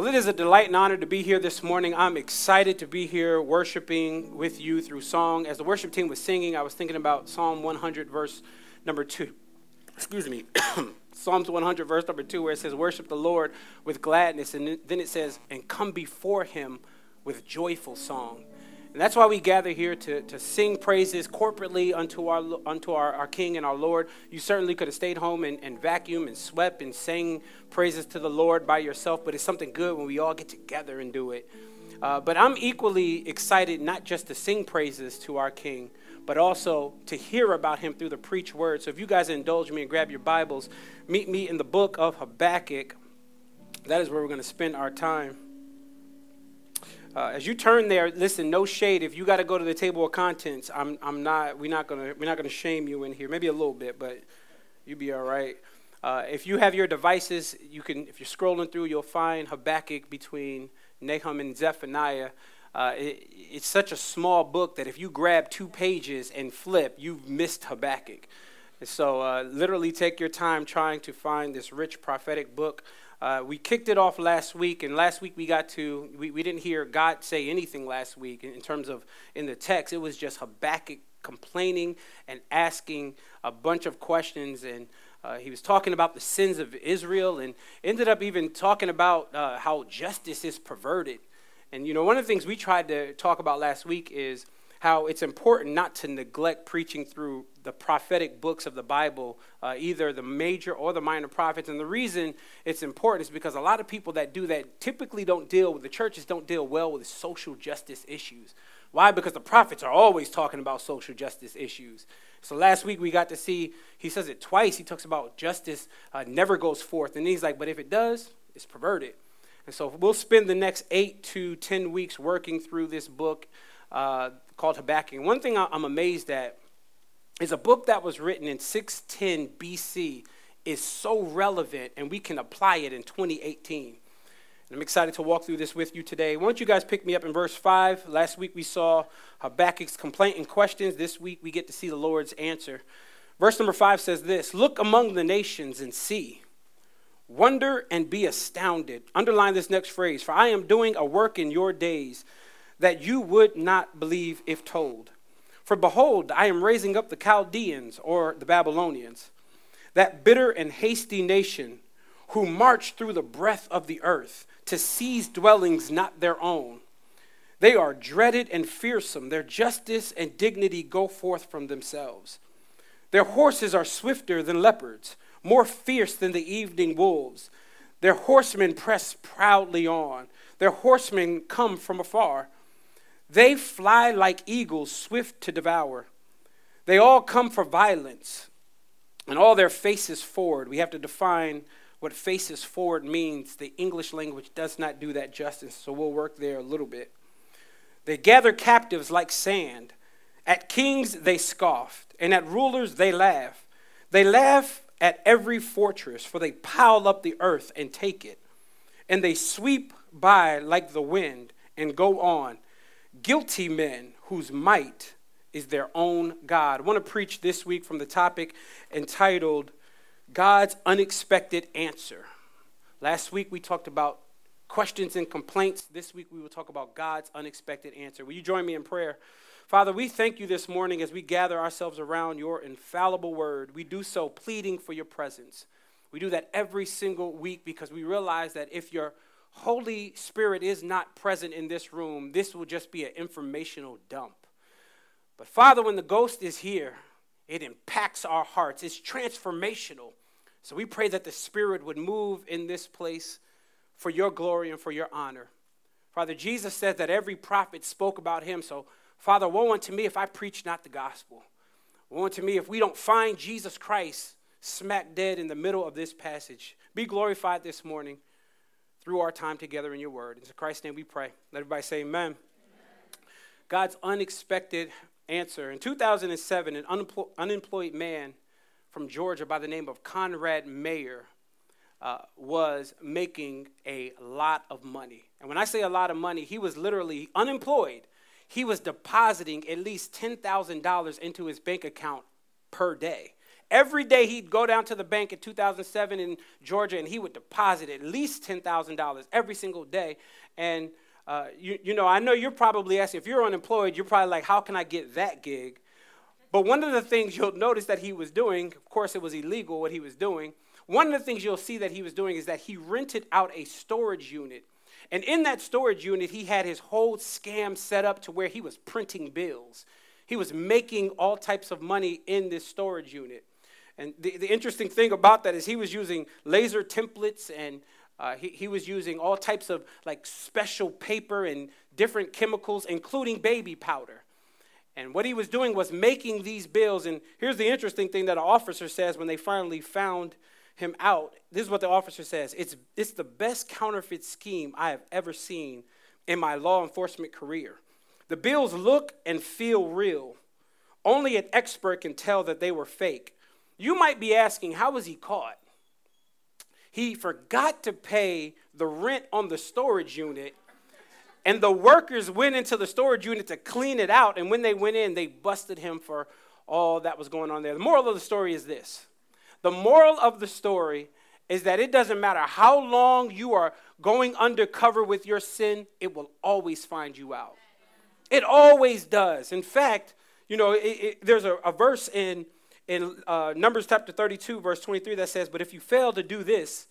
Well, it is a delight and honor to be here this morning. I'm excited to be here worshiping with you through song. As the worship team was singing, I was thinking about Psalm 100, verse number 2. Excuse me. Psalms 100, verse number 2, where it says, Worship the Lord with gladness. And then it says, And come before him with joyful song. And that's why we gather here to, to sing praises corporately unto our unto our, our King and our Lord. You certainly could have stayed home and, and vacuumed and swept and sang praises to the Lord by yourself, but it's something good when we all get together and do it. Uh, but I'm equally excited not just to sing praises to our King, but also to hear about him through the preach word. So if you guys indulge me and grab your Bibles, meet me in the book of Habakkuk. That is where we're going to spend our time. Uh, as you turn there, listen, no shade. If you got to go to the table of contents, I'm, I'm not. We're not gonna. We're not gonna shame you in here. Maybe a little bit, but you'll be all right. Uh, if you have your devices, you can. If you're scrolling through, you'll find Habakkuk between Nahum and Zephaniah. Uh, it, it's such a small book that if you grab two pages and flip, you've missed Habakkuk. And so, uh, literally, take your time trying to find this rich prophetic book. Uh, we kicked it off last week, and last week we got to, we, we didn't hear God say anything last week in, in terms of in the text. It was just Habakkuk complaining and asking a bunch of questions. And uh, he was talking about the sins of Israel and ended up even talking about uh, how justice is perverted. And, you know, one of the things we tried to talk about last week is how it's important not to neglect preaching through the prophetic books of the Bible, uh, either the major or the minor prophets. And the reason it's important is because a lot of people that do that typically don't deal with, the churches don't deal well with social justice issues. Why? Because the prophets are always talking about social justice issues. So last week we got to see, he says it twice. He talks about justice uh, never goes forth. And he's like, but if it does, it's perverted. And so we'll spend the next eight to 10 weeks working through this book uh, called Habakkuk. One thing I'm amazed at is a book that was written in 610 BC is so relevant and we can apply it in 2018. And I'm excited to walk through this with you today. Why don't you guys pick me up in verse 5? Last week we saw Habakkuk's complaint and questions. This week we get to see the Lord's answer. Verse number 5 says this Look among the nations and see. Wonder and be astounded. Underline this next phrase For I am doing a work in your days that you would not believe if told. For behold, I am raising up the Chaldeans, or the Babylonians, that bitter and hasty nation who march through the breadth of the earth to seize dwellings not their own. They are dreaded and fearsome. Their justice and dignity go forth from themselves. Their horses are swifter than leopards, more fierce than the evening wolves. Their horsemen press proudly on. Their horsemen come from afar. They fly like eagles, swift to devour. They all come for violence, and all their faces forward. We have to define what faces forward means. The English language does not do that justice, so we'll work there a little bit. They gather captives like sand. At kings they scoffed, and at rulers they laugh. They laugh at every fortress, for they pile up the earth and take it. And they sweep by like the wind and go on guilty men whose might is their own God. I want to preach this week from the topic entitled God's Unexpected Answer. Last week we talked about questions and complaints. This week we will talk about God's unexpected answer. Will you join me in prayer? Father, we thank you this morning as we gather ourselves around your infallible word. We do so pleading for your presence. We do that every single week because we realize that if you're Holy Spirit is not present in this room, this will just be an informational dump. But Father, when the ghost is here, it impacts our hearts. It's transformational. So we pray that the Spirit would move in this place for your glory and for your honor. Father, Jesus said that every prophet spoke about him. So, Father, woe unto me if I preach not the gospel. Woe unto me if we don't find Jesus Christ smack dead in the middle of this passage. Be glorified this morning through our time together in your word. In Christ's name we pray. Let everybody say amen. amen. God's unexpected answer. In 2007, an unempl- unemployed man from Georgia by the name of Conrad Mayer uh, was making a lot of money. And when I say a lot of money, he was literally unemployed. He was depositing at least $10,000 into his bank account per day. Every day he'd go down to the bank in 2007 in Georgia and he would deposit at least $10,000 every single day. And, uh, you, you know, I know you're probably asking, if you're unemployed, you're probably like, how can I get that gig? But one of the things you'll notice that he was doing, of course, it was illegal what he was doing. One of the things you'll see that he was doing is that he rented out a storage unit. And in that storage unit, he had his whole scam set up to where he was printing bills. He was making all types of money in this storage unit. And the, the interesting thing about that is he was using laser templates and uh, he, he was using all types of like special paper and different chemicals, including baby powder. And what he was doing was making these bills. And here's the interesting thing that an officer says when they finally found him out. This is what the officer says it's, it's the best counterfeit scheme I have ever seen in my law enforcement career. The bills look and feel real. Only an expert can tell that they were fake. You might be asking, how was he caught? He forgot to pay the rent on the storage unit, and the workers went into the storage unit to clean it out. And when they went in, they busted him for all that was going on there. The moral of the story is this the moral of the story is that it doesn't matter how long you are going undercover with your sin, it will always find you out. It always does. In fact, you know, it, it, there's a, a verse in in uh, Numbers chapter 32, verse 23, that says, But if you fail to do this,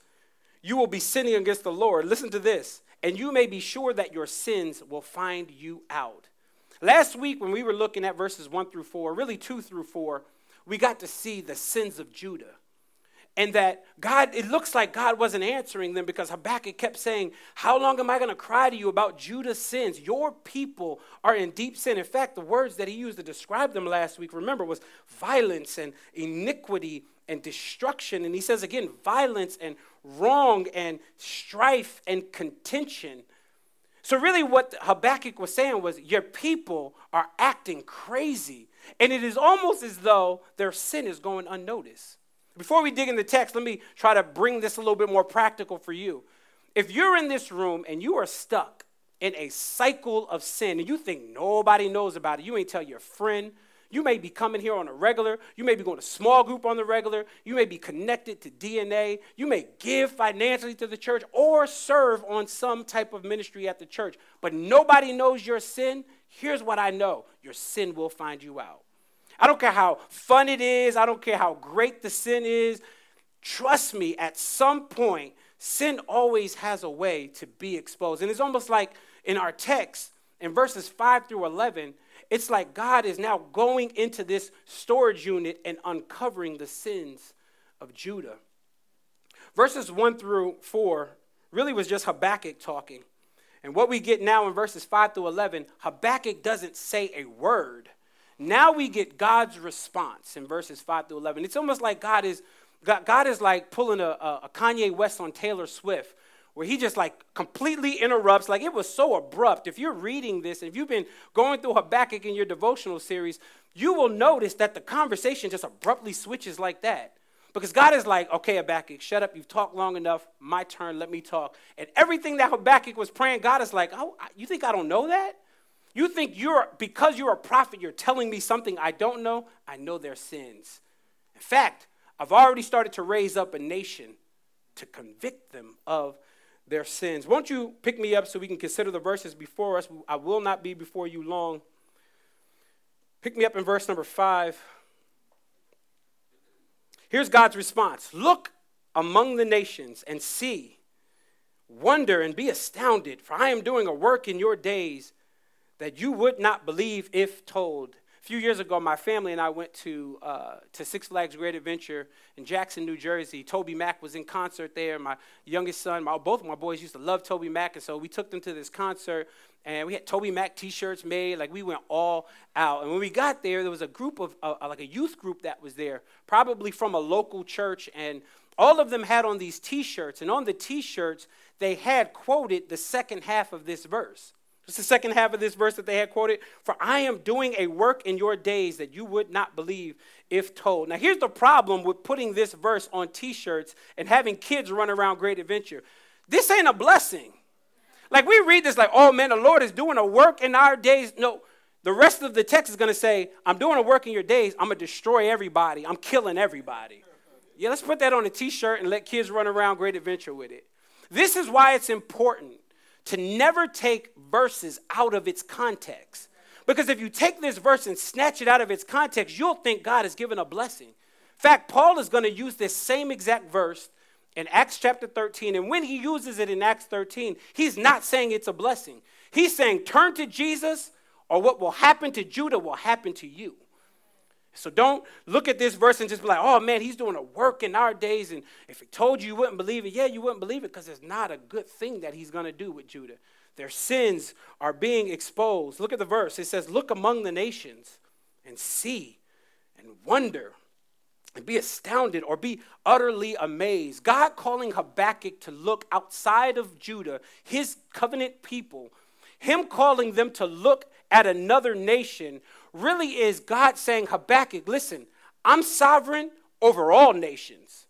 you will be sinning against the Lord. Listen to this. And you may be sure that your sins will find you out. Last week, when we were looking at verses 1 through 4, really 2 through 4, we got to see the sins of Judah and that God, it looks like God wasn't answering them because Habakkuk kept saying, How long am I going to cry to you about Judah's sins? Your people are in deep sin. In fact, the words that he used to describe them last week, remember, was violence and iniquity and destruction. And he says again, violence and wrong and strife and contention. So, really, what Habakkuk was saying was, Your people are acting crazy. And it is almost as though their sin is going unnoticed. Before we dig in the text, let me try to bring this a little bit more practical for you. If you're in this room and you are stuck in a cycle of sin and you think nobody knows about it, you ain't tell your friend, you may be coming here on a regular. You may be going to small group on the regular. You may be connected to DNA. You may give financially to the church or serve on some type of ministry at the church. But nobody knows your sin. Here's what I know your sin will find you out. I don't care how fun it is, I don't care how great the sin is. Trust me, at some point, sin always has a way to be exposed. And it's almost like in our text, in verses 5 through 11, it's like God is now going into this storage unit and uncovering the sins of Judah. Verses 1 through 4 really was just Habakkuk talking. And what we get now in verses 5 through 11, Habakkuk doesn't say a word. Now we get God's response in verses 5 through 11. It's almost like God is, God, God is like pulling a, a Kanye West on Taylor Swift, where he just like completely interrupts. Like it was so abrupt. If you're reading this, if you've been going through Habakkuk in your devotional series, you will notice that the conversation just abruptly switches like that. Because God is like, okay, Habakkuk, shut up. You've talked long enough. My turn. Let me talk. And everything that Habakkuk was praying, God is like, oh, you think I don't know that? You think you're, because you're a prophet, you're telling me something I don't know? I know their sins. In fact, I've already started to raise up a nation to convict them of their sins. Won't you pick me up so we can consider the verses before us? I will not be before you long. Pick me up in verse number five. Here's God's response Look among the nations and see, wonder and be astounded, for I am doing a work in your days that you would not believe if told. A few years ago, my family and I went to, uh, to Six Flags Great Adventure in Jackson, New Jersey. TobyMac was in concert there. My youngest son, my, both of my boys used to love TobyMac, and so we took them to this concert, and we had TobyMac T-shirts made. Like we went all out. And when we got there, there was a group of, uh, like a youth group that was there, probably from a local church, and all of them had on these T-shirts, and on the T-shirts they had quoted the second half of this verse. It's the second half of this verse that they had quoted. For I am doing a work in your days that you would not believe if told. Now, here's the problem with putting this verse on t shirts and having kids run around Great Adventure. This ain't a blessing. Like, we read this like, oh man, the Lord is doing a work in our days. No, the rest of the text is going to say, I'm doing a work in your days. I'm going to destroy everybody. I'm killing everybody. Yeah, let's put that on a t shirt and let kids run around great adventure with it. This is why it's important to never take verses out of its context. Because if you take this verse and snatch it out of its context, you'll think God has given a blessing. In fact, Paul is going to use this same exact verse in Acts chapter 13. And when he uses it in Acts 13, he's not saying it's a blessing. He's saying, turn to Jesus or what will happen to Judah will happen to you. So don't look at this verse and just be like, oh man, he's doing a work in our days. And if he told you you wouldn't believe it, yeah, you wouldn't believe it because it's not a good thing that he's going to do with Judah. Their sins are being exposed. Look at the verse. It says, Look among the nations and see and wonder and be astounded or be utterly amazed. God calling Habakkuk to look outside of Judah, his covenant people, him calling them to look at another nation really is God saying, Habakkuk, listen, I'm sovereign over all nations.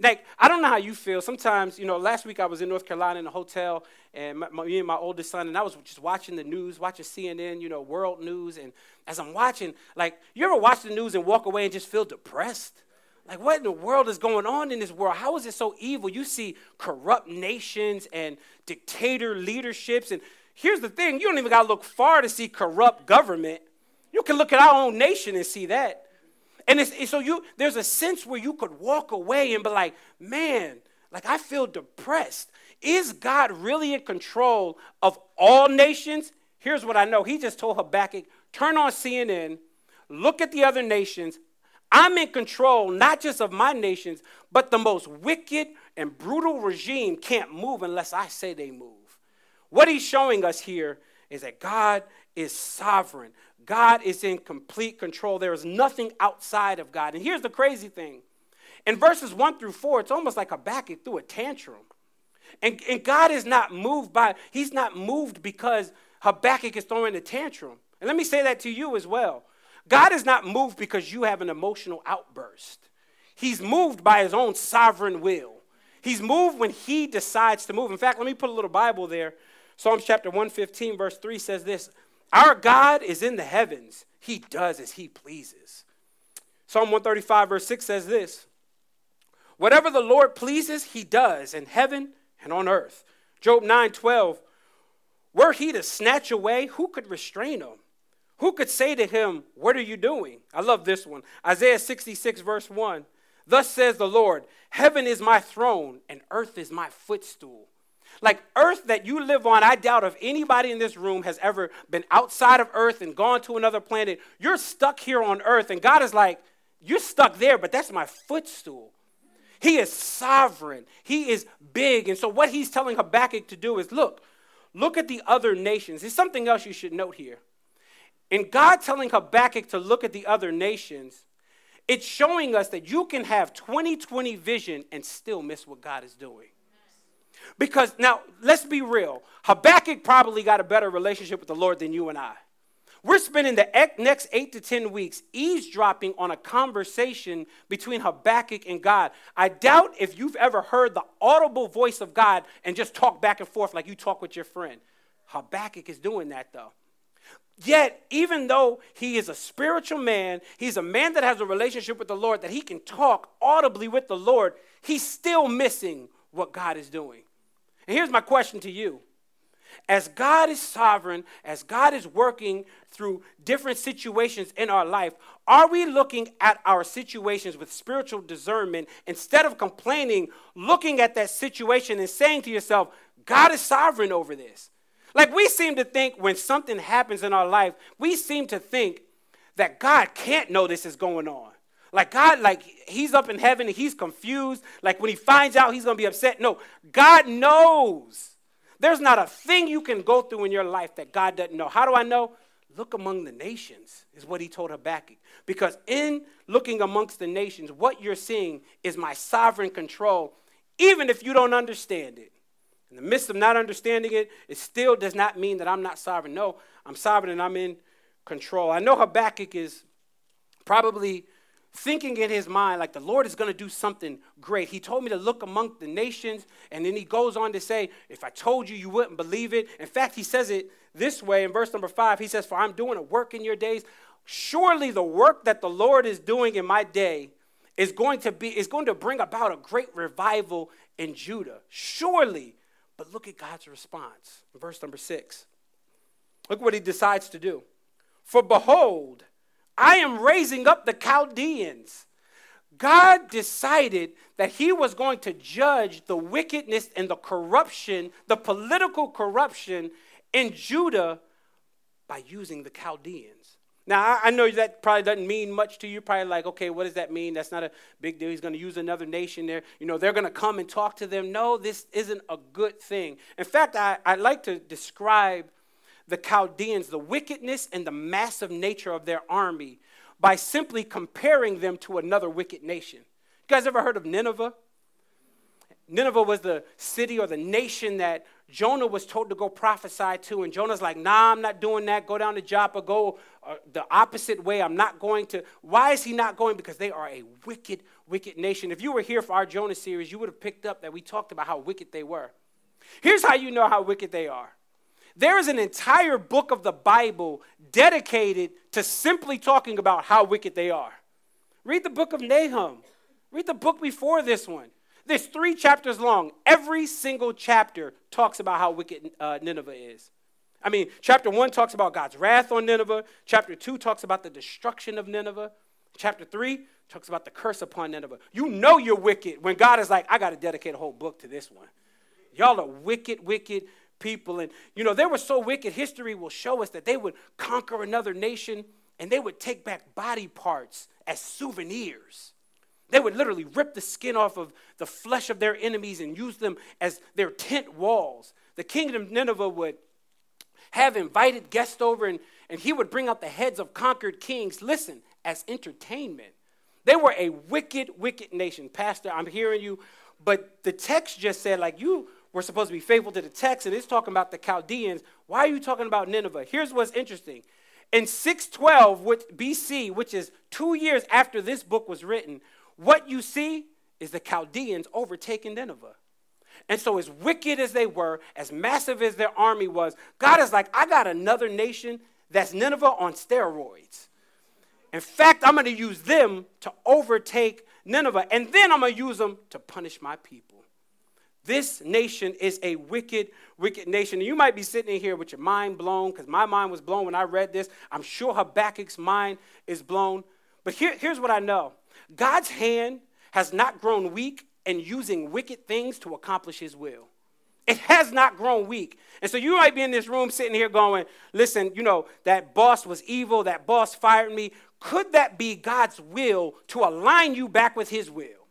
Like, I don't know how you feel. Sometimes, you know, last week I was in North Carolina in a hotel, and my, my, me and my oldest son, and I was just watching the news, watching CNN, you know, world news. And as I'm watching, like, you ever watch the news and walk away and just feel depressed? Like, what in the world is going on in this world? How is it so evil? You see corrupt nations and dictator leaderships, and Here's the thing you don't even got to look far to see corrupt government. You can look at our own nation and see that. And it's, so you there's a sense where you could walk away and be like, man, like I feel depressed. Is God really in control of all nations? Here's what I know. He just told Habakkuk, turn on CNN, look at the other nations. I'm in control not just of my nations, but the most wicked and brutal regime can't move unless I say they move. What he's showing us here is that God is sovereign. God is in complete control. There is nothing outside of God. And here's the crazy thing. In verses 1 through 4, it's almost like a Habakkuk threw a tantrum. And, and God is not moved by, he's not moved because Habakkuk is throwing a tantrum. And let me say that to you as well. God is not moved because you have an emotional outburst. He's moved by his own sovereign will. He's moved when he decides to move. In fact, let me put a little Bible there Psalms chapter 115, verse 3 says this Our God is in the heavens, he does as he pleases. Psalm 135, verse 6 says this Whatever the Lord pleases, he does in heaven and on earth. Job 9, 12. Were he to snatch away, who could restrain him? Who could say to him, What are you doing? I love this one. Isaiah 66, verse 1. Thus says the Lord Heaven is my throne, and earth is my footstool. Like earth that you live on, I doubt if anybody in this room has ever been outside of earth and gone to another planet. You're stuck here on earth, and God is like, You're stuck there, but that's my footstool. He is sovereign, He is big. And so, what He's telling Habakkuk to do is look, look at the other nations. There's something else you should note here. In God telling Habakkuk to look at the other nations, it's showing us that you can have 2020 vision and still miss what God is doing. Because now, let's be real. Habakkuk probably got a better relationship with the Lord than you and I. We're spending the next eight to 10 weeks eavesdropping on a conversation between Habakkuk and God. I doubt if you've ever heard the audible voice of God and just talk back and forth like you talk with your friend. Habakkuk is doing that though. Yet, even though he is a spiritual man, he's a man that has a relationship with the Lord, that he can talk audibly with the Lord, he's still missing what God is doing. And here's my question to you. As God is sovereign, as God is working through different situations in our life, are we looking at our situations with spiritual discernment instead of complaining, looking at that situation and saying to yourself, God is sovereign over this? Like we seem to think when something happens in our life, we seem to think that God can't know this is going on. Like God, like he's up in heaven and he's confused. Like when he finds out, he's going to be upset. No, God knows. There's not a thing you can go through in your life that God doesn't know. How do I know? Look among the nations, is what he told Habakkuk. Because in looking amongst the nations, what you're seeing is my sovereign control, even if you don't understand it. In the midst of not understanding it, it still does not mean that I'm not sovereign. No, I'm sovereign and I'm in control. I know Habakkuk is probably thinking in his mind like the Lord is going to do something great. He told me to look among the nations, and then he goes on to say, If I told you, you wouldn't believe it. In fact, he says it this way in verse number five. He says, For I'm doing a work in your days. Surely the work that the Lord is doing in my day is going to be is going to bring about a great revival in Judah. Surely. But look at God's response. Verse number six. Look what he decides to do. For behold, I am raising up the Chaldeans. God decided that he was going to judge the wickedness and the corruption, the political corruption in Judah by using the Chaldeans. Now, I know that probably doesn't mean much to you. Probably like, okay, what does that mean? That's not a big deal. He's going to use another nation there. You know, they're going to come and talk to them. No, this isn't a good thing. In fact, I, I like to describe the Chaldeans, the wickedness and the massive nature of their army, by simply comparing them to another wicked nation. You guys ever heard of Nineveh? Nineveh was the city or the nation that Jonah was told to go prophesy to, and Jonah's like, nah, I'm not doing that. Go down to Joppa, go uh, the opposite way. I'm not going to. Why is he not going? Because they are a wicked, wicked nation. If you were here for our Jonah series, you would have picked up that we talked about how wicked they were. Here's how you know how wicked they are there is an entire book of the Bible dedicated to simply talking about how wicked they are. Read the book of Nahum. Read the book before this one. This three chapters long. Every single chapter talks about how wicked uh, Nineveh is. I mean, chapter one talks about God's wrath on Nineveh. Chapter two talks about the destruction of Nineveh. Chapter three talks about the curse upon Nineveh. You know you're wicked when God is like, I got to dedicate a whole book to this one. Y'all are wicked, wicked, people. And, you know, they were so wicked, history will show us that they would conquer another nation and they would take back body parts as souvenirs. They would literally rip the skin off of the flesh of their enemies and use them as their tent walls. The kingdom of Nineveh would have invited guests over and, and he would bring out the heads of conquered kings, listen, as entertainment. They were a wicked, wicked nation. Pastor, I'm hearing you, but the text just said, like, you we're supposed to be faithful to the text, and it's talking about the Chaldeans. Why are you talking about Nineveh? Here's what's interesting. In 612 which, BC, which is two years after this book was written, what you see is the Chaldeans overtaking Nineveh. And so, as wicked as they were, as massive as their army was, God is like, I got another nation that's Nineveh on steroids. In fact, I'm going to use them to overtake Nineveh, and then I'm going to use them to punish my people. This nation is a wicked, wicked nation. And you might be sitting in here with your mind blown, because my mind was blown when I read this. I'm sure Habakkuk's mind is blown. But here, here's what I know God's hand has not grown weak in using wicked things to accomplish his will. It has not grown weak. And so you might be in this room sitting here going, listen, you know, that boss was evil, that boss fired me. Could that be God's will to align you back with his will?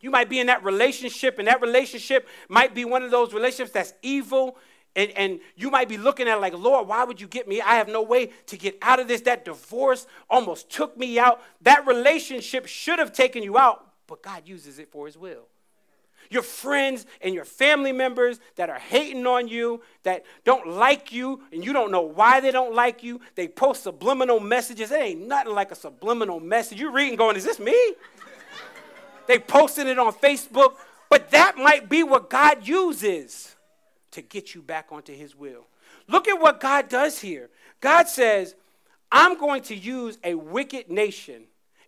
You might be in that relationship, and that relationship might be one of those relationships that's evil. And, and you might be looking at like, Lord, why would you get me? I have no way to get out of this. That divorce almost took me out. That relationship should have taken you out, but God uses it for his will. Your friends and your family members that are hating on you, that don't like you, and you don't know why they don't like you, they post subliminal messages. It ain't nothing like a subliminal message. You're reading, going, Is this me? They posted it on Facebook, but that might be what God uses to get you back onto his will. Look at what God does here. God says, I'm going to use a wicked nation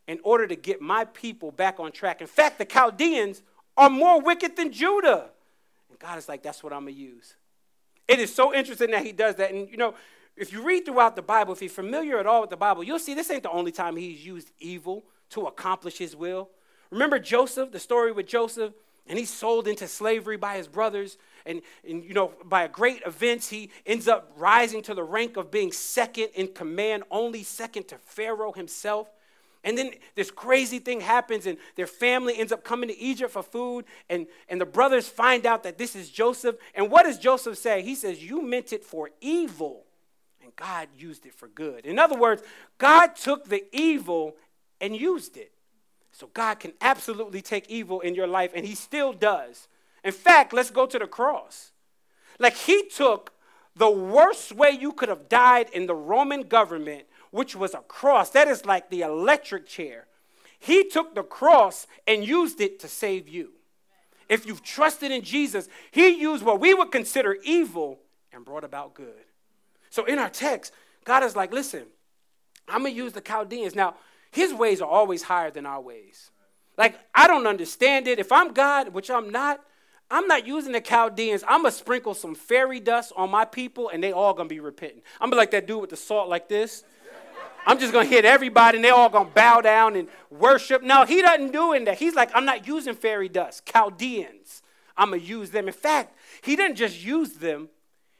in order to get my people back on track. In fact, the Chaldeans are more wicked than Judah. And God is like, that's what I'm going to use. It is so interesting that he does that. And, you know, if you read throughout the Bible, if you're familiar at all with the Bible, you'll see this ain't the only time he's used evil to accomplish his will. Remember Joseph, the story with Joseph? And he's sold into slavery by his brothers. And, and, you know, by a great events, he ends up rising to the rank of being second in command, only second to Pharaoh himself. And then this crazy thing happens, and their family ends up coming to Egypt for food. And, and the brothers find out that this is Joseph. And what does Joseph say? He says, You meant it for evil, and God used it for good. In other words, God took the evil and used it. So God can absolutely take evil in your life, and He still does. In fact, let's go to the cross. Like He took the worst way you could have died in the Roman government, which was a cross. That is like the electric chair. He took the cross and used it to save you. If you've trusted in Jesus, He used what we would consider evil and brought about good. So in our text, God is like, listen, I'm going to use the Chaldeans. Now, His ways are always higher than our ways. Like, I don't understand it. If I'm God, which I'm not, I'm not using the Chaldeans. I'm going to sprinkle some fairy dust on my people and they all going to be repenting. I'm going to like that dude with the salt like this. I'm just going to hit everybody and they all going to bow down and worship. No, he doesn't do that. He's like, I'm not using fairy dust, Chaldeans. I'm going to use them. In fact, he didn't just use them,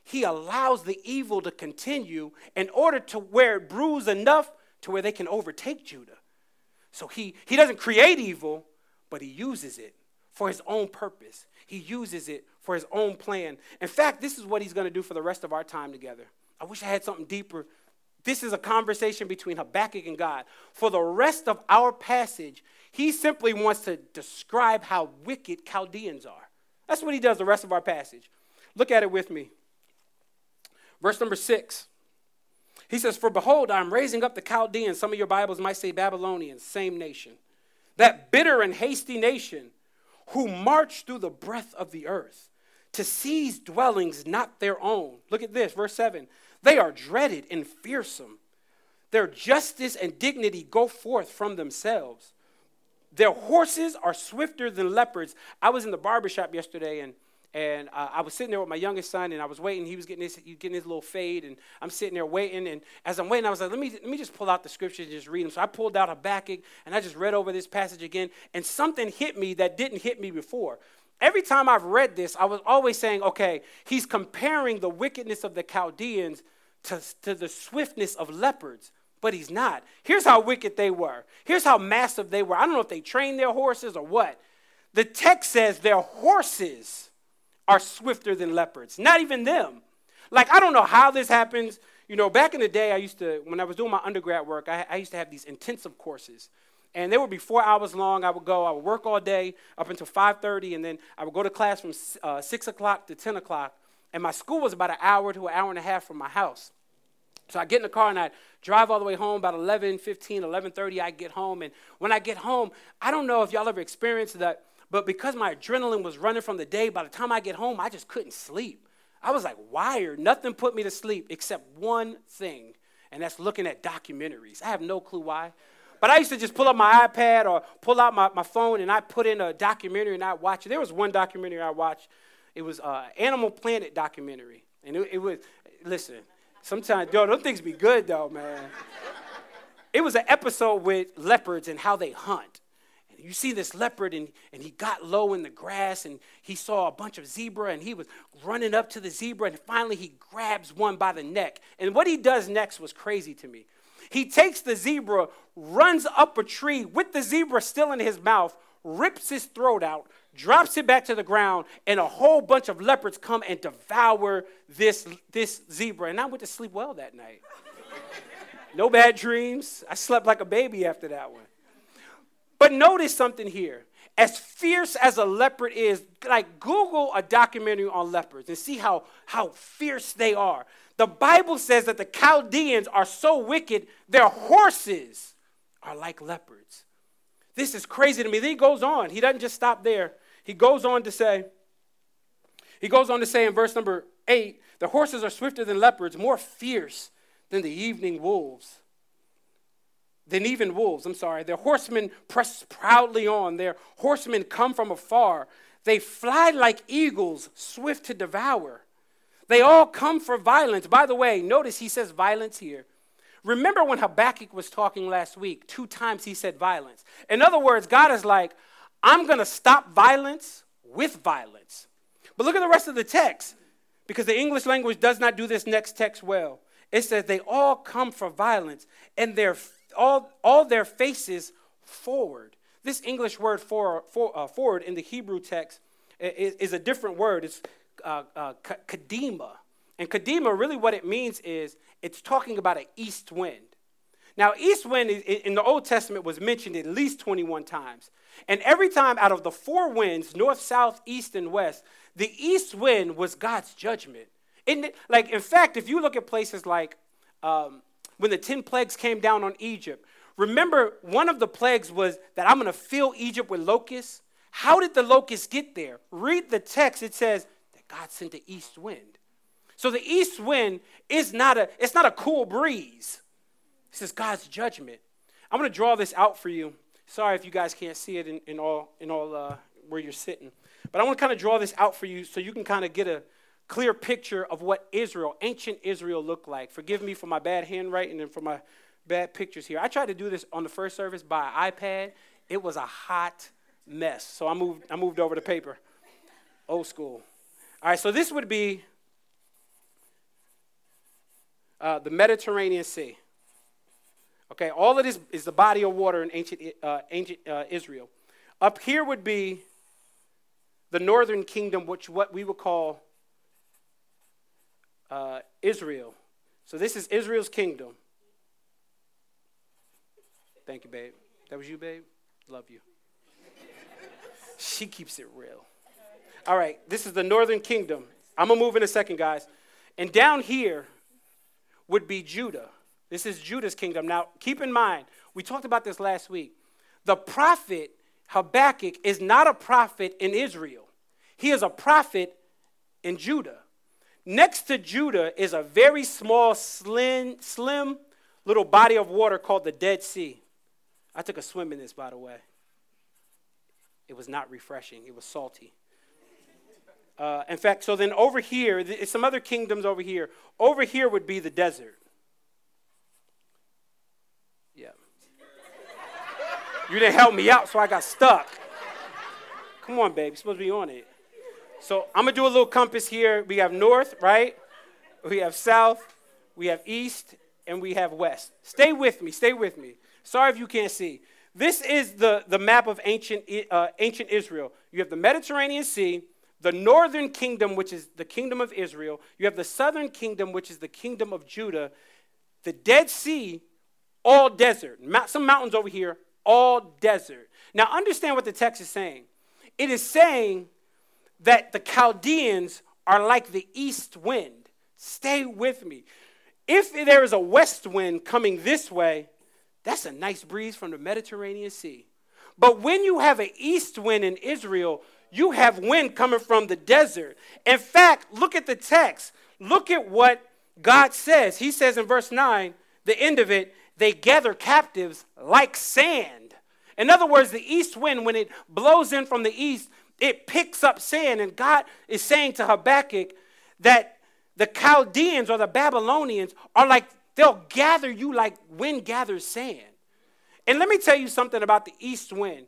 he allows the evil to continue in order to where it brews enough to where they can overtake Judah. So he, he doesn't create evil, but he uses it for his own purpose. He uses it for his own plan. In fact, this is what he's going to do for the rest of our time together. I wish I had something deeper. This is a conversation between Habakkuk and God. For the rest of our passage, he simply wants to describe how wicked Chaldeans are. That's what he does the rest of our passage. Look at it with me. Verse number six. He says, For behold, I'm raising up the Chaldeans. Some of your Bibles might say Babylonians, same nation. That bitter and hasty nation who march through the breadth of the earth to seize dwellings not their own. Look at this, verse 7. They are dreaded and fearsome. Their justice and dignity go forth from themselves. Their horses are swifter than leopards. I was in the barbershop yesterday and and uh, I was sitting there with my youngest son, and I was waiting. He was getting his, was getting his little fade, and I'm sitting there waiting. And as I'm waiting, I was like, let me, let me just pull out the scriptures and just read them. So I pulled out Habakkuk, and I just read over this passage again, and something hit me that didn't hit me before. Every time I've read this, I was always saying, okay, he's comparing the wickedness of the Chaldeans to, to the swiftness of leopards but he's not. Here's how wicked they were. Here's how massive they were. I don't know if they trained their horses or what. The text says their horses are swifter than leopards. Not even them. Like, I don't know how this happens. You know, back in the day, I used to, when I was doing my undergrad work, I, I used to have these intensive courses. And they would be four hours long. I would go, I would work all day up until 5.30, and then I would go to class from uh, 6 o'clock to 10 o'clock. And my school was about an hour to an hour and a half from my house. So I get in the car and I drive all the way home about 11, 15, 11.30, I get home. And when I get home, I don't know if y'all ever experienced that but because my adrenaline was running from the day, by the time I get home, I just couldn't sleep. I was like wired. Nothing put me to sleep except one thing, and that's looking at documentaries. I have no clue why. But I used to just pull up my iPad or pull out my, my phone and I put in a documentary and I watch it. There was one documentary I watched. It was uh, Animal Planet documentary. And it, it was, listen, sometimes, yo, those things be good though, man. It was an episode with leopards and how they hunt you see this leopard and, and he got low in the grass and he saw a bunch of zebra and he was running up to the zebra and finally he grabs one by the neck. And what he does next was crazy to me. He takes the zebra runs up a tree with the zebra still in his mouth rips his throat out drops it back to the ground and a whole bunch of leopards come and devour this, this zebra. And i went to sleep well that night. No bad dreams. I slept like a baby after that one but notice something here. As fierce as a leopard is, like Google a documentary on leopards and see how, how fierce they are. The Bible says that the Chaldeans are so wicked, their horses are like leopards. This is crazy to me. Then he goes on. He doesn't just stop there. He goes on to say, he goes on to say in verse number eight, the horses are swifter than leopards, more fierce than the evening wolves than even wolves. I'm sorry. Their horsemen press proudly on. Their horsemen come from afar. They fly like eagles, swift to devour. They all come for violence. By the way, notice he says violence here. Remember when Habakkuk was talking last week? Two times he said violence. In other words, God is like, I'm going to stop violence with violence. But look at the rest of the text, because the English language does not do this next text well. It says, They all come for violence, and their all, all their faces forward. This English word for, for uh, forward in the Hebrew text is, is a different word. It's uh, uh, kadima. And kadima, really what it means is it's talking about an east wind. Now, east wind in the Old Testament was mentioned at least 21 times. And every time out of the four winds, north, south, east, and west, the east wind was God's judgment. In, like, in fact, if you look at places like um, when the 10 plagues came down on Egypt. remember one of the plagues was that I'm going to fill Egypt with locusts. How did the locusts get there? Read the text. It says that God sent the east wind. So the east wind is not a it's not a cool breeze. This is God's judgment. I'm going to draw this out for you. Sorry if you guys can't see it in, in all in all uh, where you're sitting, but I want to kind of draw this out for you so you can kind of get a clear picture of what Israel, ancient Israel, looked like. Forgive me for my bad handwriting and for my bad pictures here. I tried to do this on the first service by iPad. It was a hot mess. So I moved, I moved over to paper. Old school. All right, so this would be uh, the Mediterranean Sea. Okay, all of this is the body of water in ancient, uh, ancient uh, Israel. Up here would be the northern kingdom, which what we would call uh, Israel. So this is Israel's kingdom. Thank you, babe. That was you, babe? Love you. she keeps it real. All right, this is the northern kingdom. I'm going to move in a second, guys. And down here would be Judah. This is Judah's kingdom. Now, keep in mind, we talked about this last week. The prophet Habakkuk is not a prophet in Israel, he is a prophet in Judah. Next to Judah is a very small, slim, slim little body of water called the Dead Sea. I took a swim in this, by the way. It was not refreshing, it was salty. Uh, in fact, so then over here, some other kingdoms over here. Over here would be the desert. Yeah. You didn't help me out, so I got stuck. Come on, baby. You're supposed to be on it. So I'm to do a little compass here. We have north, right? We have south, we have east, and we have west. Stay with me. Stay with me. Sorry if you can't see. This is the, the map of ancient, uh, ancient Israel. You have the Mediterranean Sea, the northern kingdom, which is the kingdom of Israel. You have the southern kingdom, which is the kingdom of Judah. The Dead Sea, all desert. Some mountains over here, all desert. Now, understand what the text is saying. It is saying that the Chaldeans are like the east wind. Stay with me. If there is a west wind coming this way, that's a nice breeze from the Mediterranean Sea. But when you have an east wind in Israel, you have wind coming from the desert. In fact, look at the text. Look at what God says. He says in verse 9, the end of it, they gather captives like sand. In other words, the east wind, when it blows in from the east, it picks up sand. And God is saying to Habakkuk that the Chaldeans or the Babylonians are like, they'll gather you like wind gathers sand. And let me tell you something about the east wind.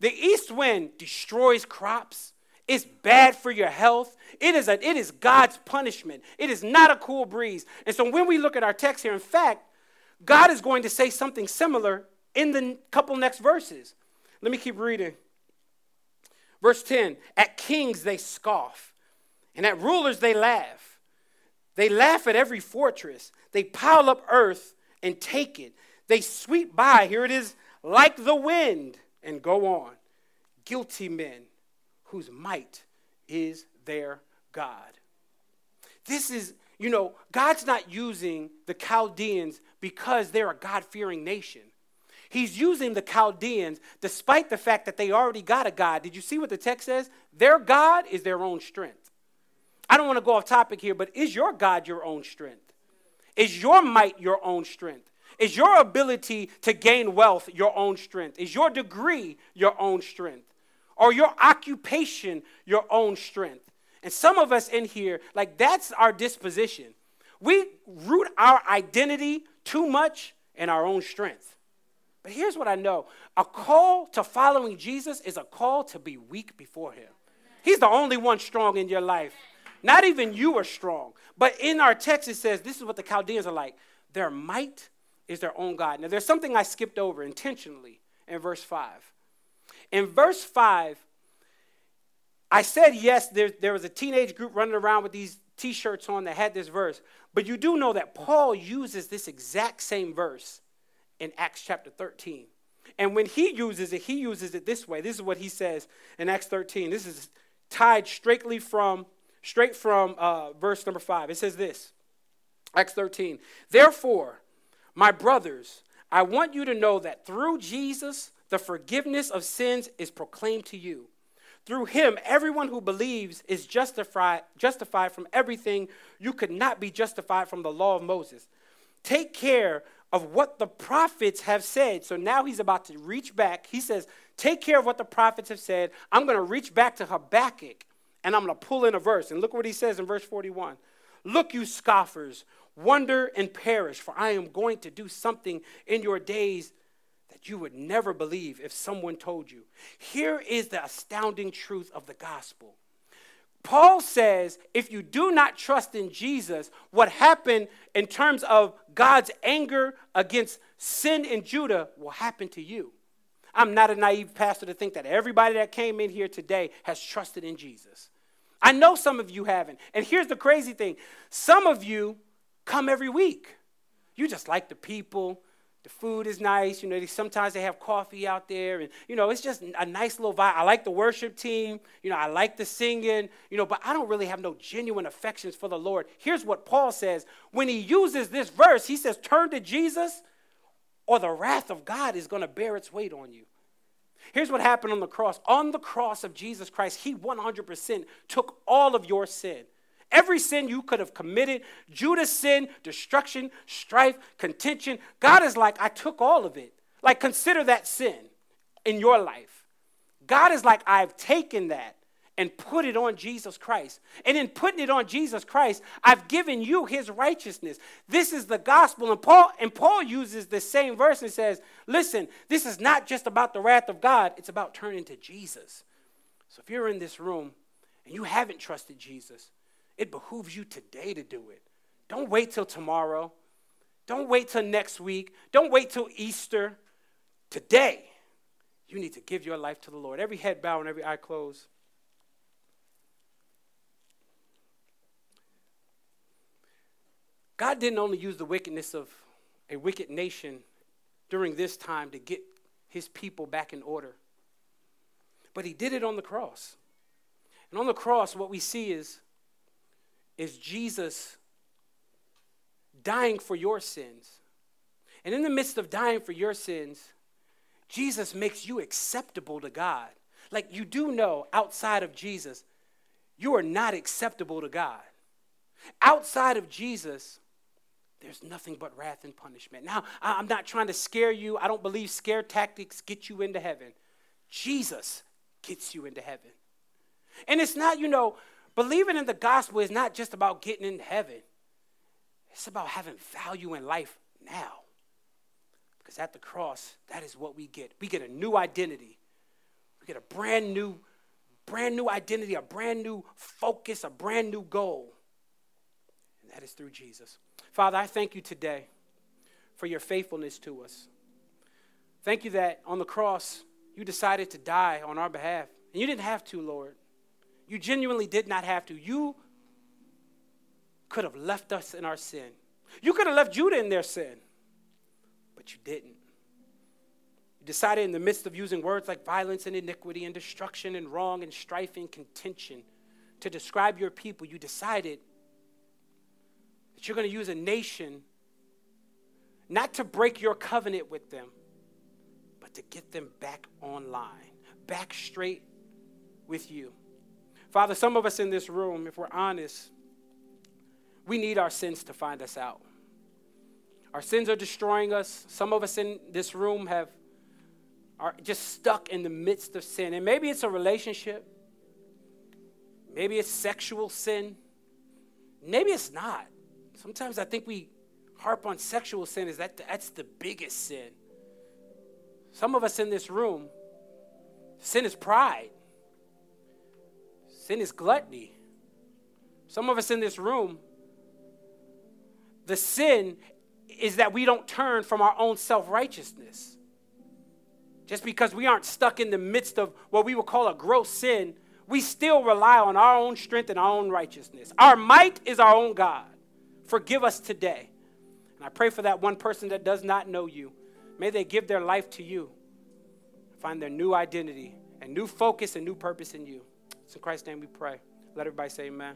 The east wind destroys crops. It's bad for your health. It is, a, it is God's punishment. It is not a cool breeze. And so when we look at our text here, in fact, God is going to say something similar in the couple next verses. Let me keep reading. Verse 10 At kings they scoff, and at rulers they laugh. They laugh at every fortress. They pile up earth and take it. They sweep by, here it is, like the wind, and go on. Guilty men whose might is their God. This is, you know, God's not using the Chaldeans because they're a God fearing nation. He's using the Chaldeans despite the fact that they already got a God. Did you see what the text says? Their God is their own strength. I don't want to go off topic here, but is your God your own strength? Is your might your own strength? Is your ability to gain wealth your own strength? Is your degree your own strength? Or your occupation your own strength? And some of us in here, like that's our disposition. We root our identity too much in our own strength. But here's what I know a call to following Jesus is a call to be weak before Him. He's the only one strong in your life. Not even you are strong. But in our text, it says this is what the Chaldeans are like their might is their own God. Now, there's something I skipped over intentionally in verse 5. In verse 5, I said yes, there, there was a teenage group running around with these t shirts on that had this verse. But you do know that Paul uses this exact same verse in Acts chapter 13. And when he uses it, he uses it this way. This is what he says in Acts 13. This is tied straightly from straight from uh, verse number five. It says this, Acts 13. Therefore, my brothers, I want you to know that through Jesus, the forgiveness of sins is proclaimed to you. Through him, everyone who believes is justified, justified from everything you could not be justified from the law of Moses. Take care of what the prophets have said. So now he's about to reach back. He says, Take care of what the prophets have said. I'm going to reach back to Habakkuk and I'm going to pull in a verse. And look what he says in verse 41 Look, you scoffers, wonder and perish, for I am going to do something in your days that you would never believe if someone told you. Here is the astounding truth of the gospel. Paul says if you do not trust in Jesus, what happened in terms of God's anger against sin in Judah will happen to you. I'm not a naive pastor to think that everybody that came in here today has trusted in Jesus. I know some of you haven't. And here's the crazy thing some of you come every week. You just like the people, the food is nice. You know, they, sometimes they have coffee out there, and you know, it's just a nice little vibe. I like the worship team. You know, I like the singing. You know, but I don't really have no genuine affections for the Lord. Here's what Paul says when he uses this verse. He says, "Turn to Jesus, or the wrath of God is going to bear its weight on you." Here's what happened on the cross. On the cross of Jesus Christ, He 100% took all of your sin. Every sin you could have committed, Judah's sin, destruction, strife, contention, God is like, I took all of it. Like, consider that sin in your life. God is like, I've taken that and put it on Jesus Christ. And in putting it on Jesus Christ, I've given you his righteousness. This is the gospel. And Paul, and Paul uses the same verse and says, listen, this is not just about the wrath of God, it's about turning to Jesus. So if you're in this room and you haven't trusted Jesus, it behooves you today to do it. Don't wait till tomorrow. Don't wait till next week. Don't wait till Easter. Today, you need to give your life to the Lord. Every head bowed and every eye closed. God didn't only use the wickedness of a wicked nation during this time to get his people back in order, but he did it on the cross. And on the cross, what we see is is Jesus dying for your sins. And in the midst of dying for your sins, Jesus makes you acceptable to God. Like you do know, outside of Jesus, you are not acceptable to God. Outside of Jesus, there's nothing but wrath and punishment. Now, I'm not trying to scare you. I don't believe scare tactics get you into heaven. Jesus gets you into heaven. And it's not, you know, Believing in the gospel is not just about getting in heaven, it's about having value in life now. Because at the cross, that is what we get. We get a new identity. We get a brand new, brand new identity, a brand new focus, a brand new goal. And that is through Jesus. Father, I thank you today for your faithfulness to us. Thank you that on the cross, you decided to die on our behalf. And you didn't have to, Lord. You genuinely did not have to. You could have left us in our sin. You could have left Judah in their sin, but you didn't. You decided in the midst of using words like violence and iniquity and destruction and wrong and strife and contention to describe your people, you decided that you're going to use a nation not to break your covenant with them, but to get them back online, back straight with you. Father, some of us in this room, if we're honest, we need our sins to find us out. Our sins are destroying us. Some of us in this room have are just stuck in the midst of sin. And maybe it's a relationship. Maybe it's sexual sin. Maybe it's not. Sometimes I think we harp on sexual sin is that that's the biggest sin. Some of us in this room, sin is pride. Sin is gluttony. Some of us in this room, the sin is that we don't turn from our own self righteousness. Just because we aren't stuck in the midst of what we would call a gross sin, we still rely on our own strength and our own righteousness. Our might is our own God. Forgive us today. And I pray for that one person that does not know you. May they give their life to you, find their new identity and new focus and new purpose in you. In Christ's name we pray. Let everybody say amen.